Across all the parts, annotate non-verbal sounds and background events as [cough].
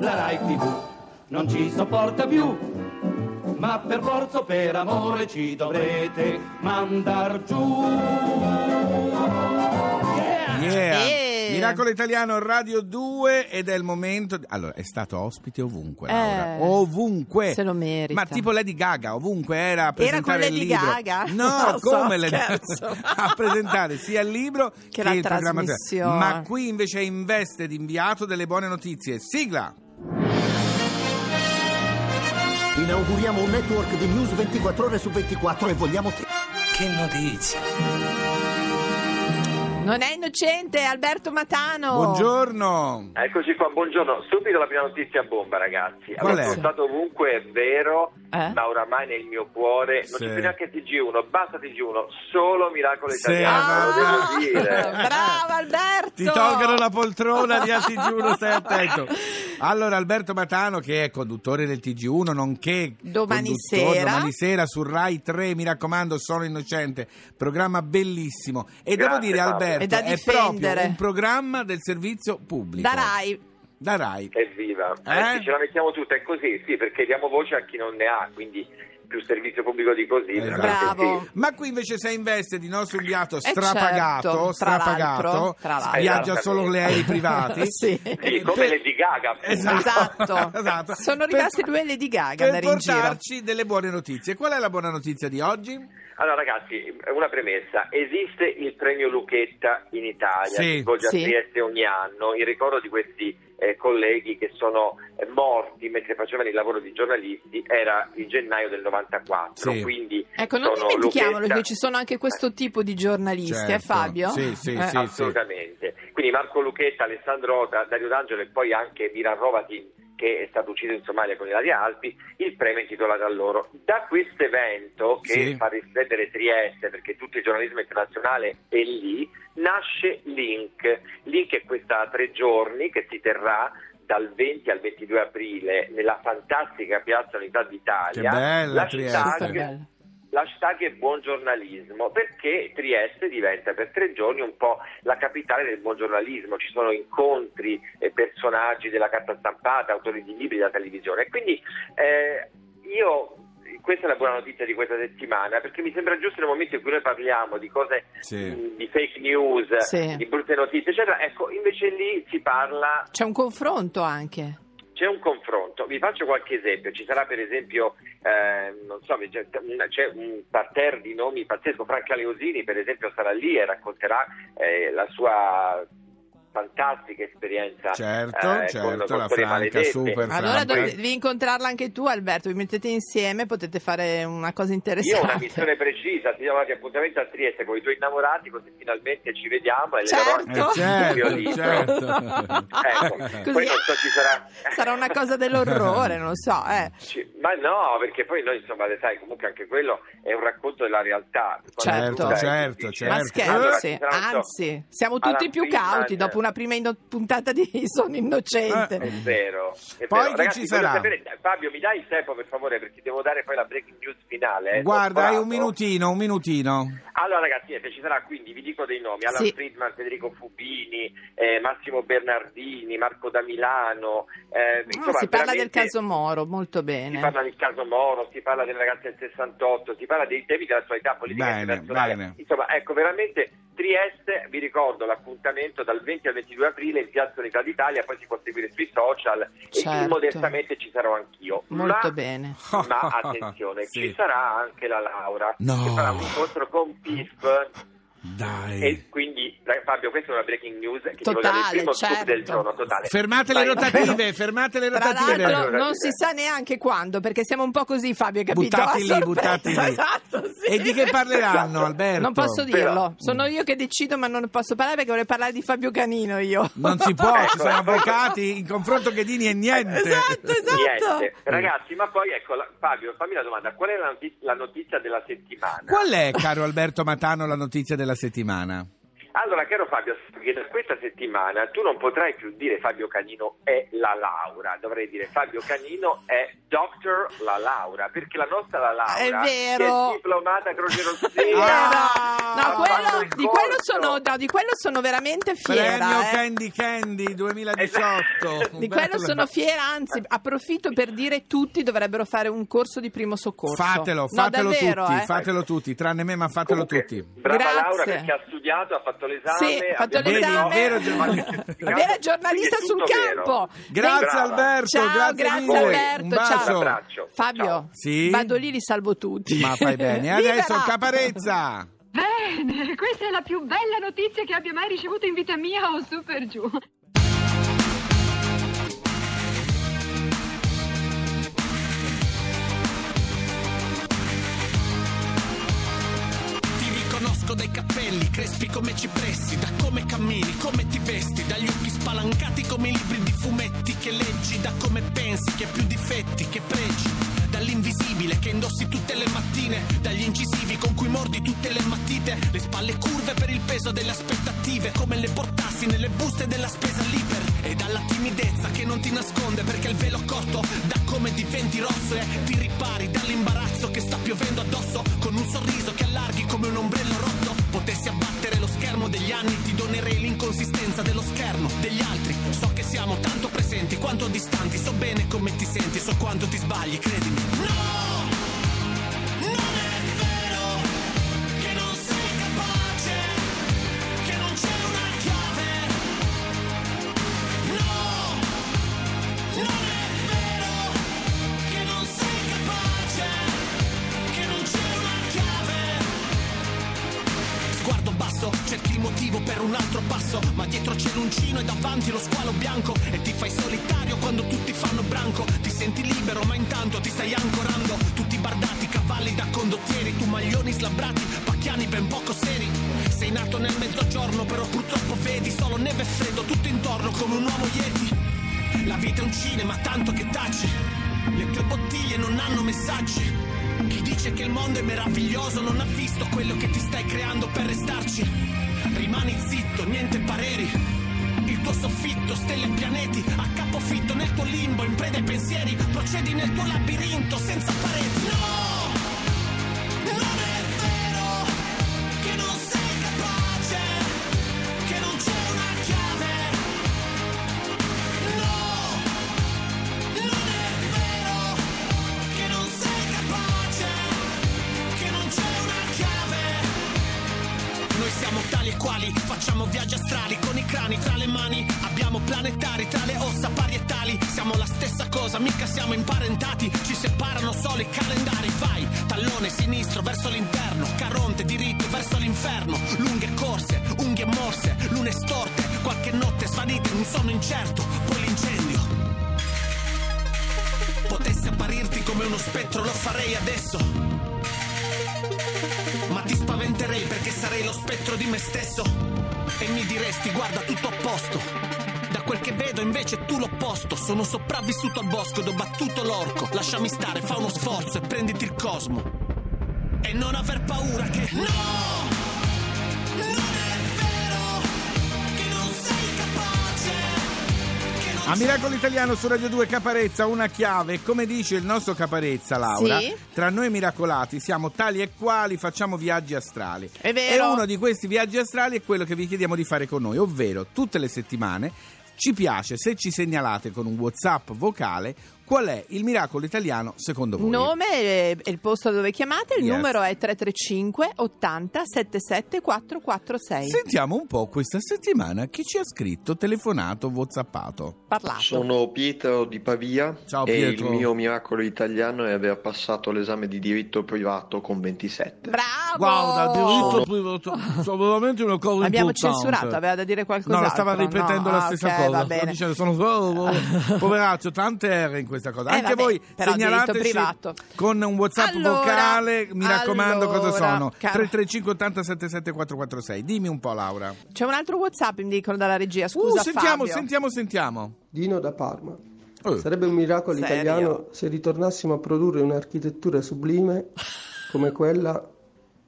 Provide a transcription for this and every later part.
La Rai TV non ci sopporta più, ma per forza o per amore ci dovrete mandar giù. Yeah! Yeah. Eh. Miracolo Italiano Radio 2 ed è il momento. di- Allora, è stato ospite ovunque. Eh, ovunque. se lo merita. Ma tipo Lady Gaga, ovunque era a presentare con Lady il libro. Gaga? No, [laughs] Non lo so, come Lady scherzo. [laughs] a presentare sia il libro che, Che la il programma. trasmissione. Ma qui invece è in veste di inviato delle buone notizie. Sigla! Inauguriamo un network di news 24 ore su 24 e vogliamo te. Che notizia! Non è innocente, Alberto Matano. Buongiorno! Eccoci qua, buongiorno. Subito la prima notizia bomba, ragazzi. Qual sono stato ovunque, è vero, Eh? ma oramai nel mio cuore non Sì. c'è più neanche TG1, basta TG1, solo Miracolo Sì, Italiano, lo vabbè. devo dire. [laughs] Bravo Alberto. Ti tolgono la poltrona di ATG1, stai attento. [laughs] Allora, Alberto Matano, che è conduttore del TG1, nonché Domani conduttore sera. domani sera su Rai 3, mi raccomando, sono innocente. Programma bellissimo. E devo Grazie, dire, Fabio. Alberto, È da proprio un programma del servizio pubblico. Da Rai. Da Rai. Evviva. Eh? Eh, sì, ce la mettiamo tutta, è così, sì, perché diamo voce a chi non ne ha, quindi più servizio pubblico di così. Esatto. Ma qui invece sei in veste di nostro inviato Eh, strapagato, certo, tra strapagato, l'altro, tra l'altro. viaggia Esattamente. solo con le aerei privati. [laughs] Sì. Sì, come Per- Lady Gaga. Esatto. [laughs] Esatto. Sono Per- rimaste due Lady Gaga per da in giro. portarci delle buone notizie. Qual è la buona notizia di oggi? Allora ragazzi, una premessa, esiste il premio Lucchetta in Italia, Sì. si svolge Sì. a Trieste ogni anno, in ricordo di questi eh, colleghi che sono eh, morti mentre facevano il lavoro di giornalisti, era il gennaio del 94, Sì. quindi Ecco, non dimentichiamolo Lucchetta- che ci sono anche questo tipo di giornalisti, eh Certo. Fabio? Sì, sì, Eh. sì. Assolutamente. Quindi Marco Lucchetta, Alessandro Ota, Dario D'Angelo e poi anche Miran Rovatin che è stato ucciso in Somalia con Ilaria Alpi, il premio è intitolato a loro. Da questo evento che Sì. fa riflettere Trieste, perché tutto il giornalismo internazionale è lì, nasce Link. Link è questa tre giorni che si terrà dal 20 al 22 aprile nella fantastica Piazza Unità d'Italia. Che bella Trieste. Super bello. L'hashtag è buon giornalismo perché Trieste diventa per tre giorni un po' la capitale del buon giornalismo, ci sono incontri, eh, personaggi della carta stampata, autori di libri della televisione e quindi eh, io questa è la buona notizia di questa settimana perché mi sembra giusto nel momento in cui noi parliamo di cose Sì. mh, di fake news, Sì. di brutte notizie, eccetera, ecco invece lì si parla C'è un confronto anche. C'è un confronto, vi faccio qualche esempio, ci sarà per esempio, eh, non so, c'è un parterre di nomi pazzesco, Franca Leosini per esempio sarà lì e racconterà eh, la sua fantastica esperienza Certo, eh, certo, con, la con Franca, super Allora Franca. devi incontrarla anche tu, Alberto. Vi mettete insieme, potete fare una cosa Io ho interessante. una missione precisa, ti diamo appuntamento a Trieste con i tuoi innamorati così finalmente ci vediamo e Certo. leggerò Eh, anche certo, certo. [laughs] Ecco, Così poi non so ci sarà sarà una cosa dell'orrore, non lo so. Eh. Ci- Ma no, perché poi noi insomma, sai, comunque anche quello è un racconto della realtà. Certo, certo, certo. Ma Allora, scherzi, anzi, siamo tutti più cauti dopo una prima inno- puntata di [laughs] Sono innocente. Eh. È vero. È Poi vero. Ragazzi, ci sarà? sapere- Fabio, mi dai il tempo per favore, perché devo dare poi la breaking news finale. eh. Guarda, hai un minutino, un minutino. Allora ragazzi, niente, ci sarà quindi, vi dico dei nomi, Alan Sì. Friedman, Federico Fubini, eh, Massimo Bernardini, Marco da Milano. eh, Ah, insomma, si parla del caso Moro, molto Si bene. parla del caso Moro, si parla delle ragazze del 68, si parla dei temi dell'attualità politica Bene, bene. Insomma, ecco, veramente Trieste, vi ricordo l'appuntamento dal 20 al 22 aprile in Piazza Unità d'Italia, poi si può seguire sui social e Certo. immodestamente ci sarò anch'io. Molto Ma- bene. Ma [laughs] attenzione, Sì. ci sarà anche la Laura, No. che farà un incontro con PIF. Dai. E quindi, Fabio, questa è una breaking news che dare il Totale, primo scoop certo. del giorno totale. Fermate le rotative, [laughs] fermate le rotative. non si sa neanche quando, perché siamo un po' così, Fabio, capito? Buttati A lì, sorpresa, buttati lì. [laughs] Esatto, sì. E di che parleranno. [laughs] Alberto? Non posso Però- dirlo, sono io che decido, ma non posso parlare perché vorrei parlare di Fabio Canino io. Non si può, [laughs] ci sono avvocati, in confronto Ghedini e niente. Esatto, esatto. Niente. Ragazzi, ma poi ecco, la- Fabio, fammi la domanda, qual è la notizia, la notizia della settimana? Qual è, caro Alberto Matano, la notizia della settimana? Allora, caro Fabio, che da questa settimana tu non potrai più dire Fabio Canino è la Laura, dovrei dire Fabio Canino è Dr. La Laura, perché la nostra La Laura È vero. che è diplomata Croce Rossina. Ah! No, quello- di, quello sono, no, di quello sono veramente fiera. Premio eh. Candy Candy 2018. Di quello sono fiera, anzi approfitto per dire tutti dovrebbero fare un corso di primo soccorso. Fatelo, No, fatelo davvero, tutti, eh. fatelo tutti, tranne me, ma fatelo Comunque, tutti. Brava Grazie. Laura perché ha studiato, ha fatto l'esame. Sì, ha fatto abbiamo- l'esame. Vedi, vero [laughs] giornalista. La vera giornalista Quindi è sul tutto vero. campo. Grazie Brava. Alberto, Ciao, grazie, grazie mille. Alberto, Un ciao. bacio. Un abbraccio. Fabio, Ciao. Sì? vado lì, li salvo tutti. Ma fai bene. [laughs] Adesso Libera! Caparezza. Bene, questa è la più bella notizia che abbia mai ricevuto in vita mia o su per giù. Capelli, crespi come cipressi, da come cammini, come ti vesti, dagli occhi spalancati come i libri di fumetti che leggi, da come pensi che più difetti che pregi, dall'invisibile che indossi tutte le mattine, dagli incisivi con cui mordi tutte le matite, le spalle curve per il peso delle aspettative, come le portassi nelle buste della spesa l'iper, e dalla timidezza che non ti nasconde perché il velo corto da come diventi rosso e ti ripari dall'imbarazzo che sta piovendo addosso con un sorriso che allarghi come un ombrello rotto potessi abbattere lo schermo degli anni ti donerei l'inconsistenza dello schermo degli altri. So che siamo tanto presenti quanto distanti so bene come ti senti so quanto ti sbagli credimi. No Basso, cerchi il motivo per un altro passo, ma dietro c'è l'uncino e davanti lo squalo bianco e ti fai solitario quando tutti fanno branco. Ti senti libero, ma intanto ti stai ancorando. Tutti bardati, cavalli da condottieri, tu maglioni slabbrati, pacchiani ben poco seri. Sei nato nel mezzogiorno, però purtroppo vedi solo neve e freddo tutto intorno come un uomo yeti. La vita è un cinema, tanto che taci. Le tue bottiglie non hanno messaggi. Chi dice che il mondo è meraviglioso non ha visto quello che ti stai creando per restarci. Rimani zitto, niente pareri. Il tuo soffitto, stelle e pianeti, a capofitto nel tuo limbo, in preda ai pensieri, procedi nel tuo labirinto senza pareti. No! Tali e quali, facciamo viaggi astrali con i crani tra le mani, abbiamo planetari tra le ossa parietali, siamo la stessa cosa, mica siamo imparentati, ci separano solo i calendari, vai, tallone sinistro verso l'interno, caronte diritto verso l'inferno, lunghe corse, unghie morse, lune storte, qualche notte svanita in un sonno incerto, poi l'incendio. Potessi apparirti come uno spettro, lo farei adesso. Spaventerei perché sarei lo spettro di me stesso. E mi diresti, guarda, tutto a posto. Da quel che vedo invece tu l'opposto. Sono sopravvissuto al bosco ed ho battuto l'orco. Lasciami stare, fa uno sforzo e prenditi il cosmo. E non aver paura che. No! A Miracolo Italiano su Radio 2 Caparezza una chiave, come dice il nostro Caparezza Laura, Sì. tra noi miracolati siamo tali e quali, facciamo viaggi astrali. È vero. E uno di questi viaggi astrali è quello che vi chiediamo di fare con noi, ovvero tutte le settimane ci piace se ci segnalate con un WhatsApp vocale qual è il miracolo italiano secondo voi. Nome e e il posto dove chiamate, il Yes. numero è 335 80 77 446. Sentiamo un po' questa settimana chi ci ha scritto, telefonato, whatsappato. Parlato. Sono Pietro di Pavia Ciao, e Pietro. il mio miracolo italiano è aver passato l'esame di diritto privato con 27. Bravo! Guarda, diritto privato, sono veramente una cosa Abbiamo importante. censurato, aveva da dire qualcos'altro. No, stava ripetendo No, la ah, stessa ok, cosa. Va Stava bene. dicendo, sono [laughs] poveraccio, tante R in questa cosa. Eh, Anche vabbè, voi segnalateci con un WhatsApp Allora, vocale, mi raccomando cosa sono. cara- 335 80 77 446. Dimmi un po' Laura. C'è un altro WhatsApp, mi dicono dalla regia. Uh, Scusa, sentiamo, Fabio. sentiamo, sentiamo. Dino da Parma. Eh. Sarebbe un miracolo Serio? italiano se ritornassimo a produrre un'architettura sublime come quella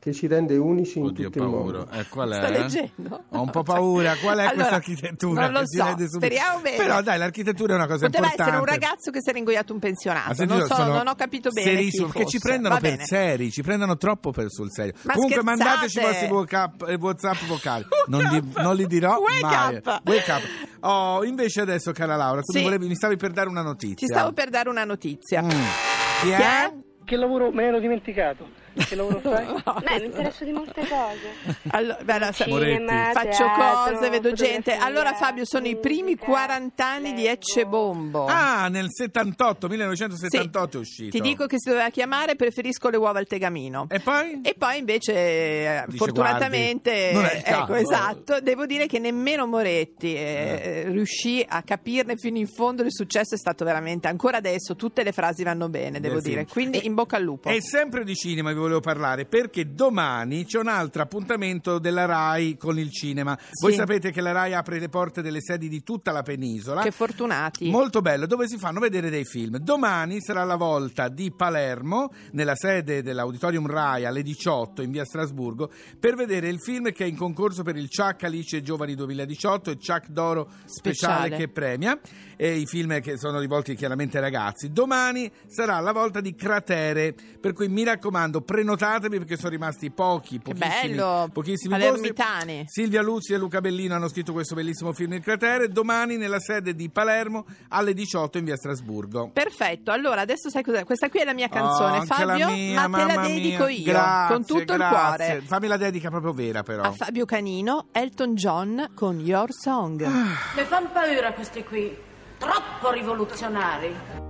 che ci rende unici in Oddio, tutto il paura. mondo. Eh, qual è? Sta leggendo? Ho un po' paura. Qual è Allora, questa architettura? non lo che si so, speriamo bene. Però dai, l'architettura è una cosa Poteva importante. essere un ragazzo che si era ingoiato un pensionato. Sentito? Non so, non ho capito bene. serissimo, chi perché ci prendono Va per bene. seri, ci prendono troppo per sul serio. Ma Comunque scherzate? mandateci i vostri WhatsApp, eh, WhatsApp vocali. [laughs] Non, li, non li dirò Wake mai. up. Wake up. Oh, invece adesso, cara Laura, tu Sì. mi, volevi- mi stavi per dare una notizia. Ci stavo per dare una notizia. Mm. Chi Chi è? è? Che lavoro me l'ero dimenticato. Che lavoro [laughs] fai? Beh, mi interesso di molte cose. [laughs] Allora, beh, Cinema, faccio teatro, cose, vedo gente. Allora, Fabio, sono i primi 40 anni di Ecce Bombo. Ah, nel 78, 1978 è uscito. Ti dico che si doveva chiamare Preferisco le uova al tegamino. E poi? E poi invece, eh, Dice, fortunatamente, è ecco esatto, devo dire che nemmeno Moretti eh, riuscì a capirne fino in fondo il successo è stato veramente, ancora adesso tutte le frasi vanno bene, devo Del dire. film. Quindi in bocca al lupo. E sempre di cinema vi volevo parlare perché domani c'è un altro appuntamento della RAI con il cinema. Voi Sì. sapete che la RAI apre le porte delle sedi di tutta la penisola. Che fortunati. Molto bello, dove si fanno vedere dei film. Domani sarà la volta di Palermo, nella sede dell'Auditorium RAI alle 18 in via Strasburgo, per vedere il film che è in concorso per il Chuck Alice Giovani 2018 e Chuck d'Oro speciale, Speciale. che premia, e i film che sono rivolti chiaramente ai ragazzi. Domani sarà la volta di Cratere, per cui mi raccomando prenotatevi perché sono rimasti pochi, Che pochissimi, bello, pochissimi posti. Silvia Luzzi e Luca Bellino hanno scritto questo bellissimo film Il cratere. Domani nella sede di Palermo alle 18 in via Strasburgo. Perfetto, allora adesso sai cos'è? Questa qui è la mia canzone, Oh, anche la Fabio, mia, ma te la dedico mia. io Grazie, con tutto grazie. il cuore. Fammi la dedica proprio vera, però. A Fabio Canino, Elton John con Your Song. Mi fanno paura questi qui, troppo rivoluzionari.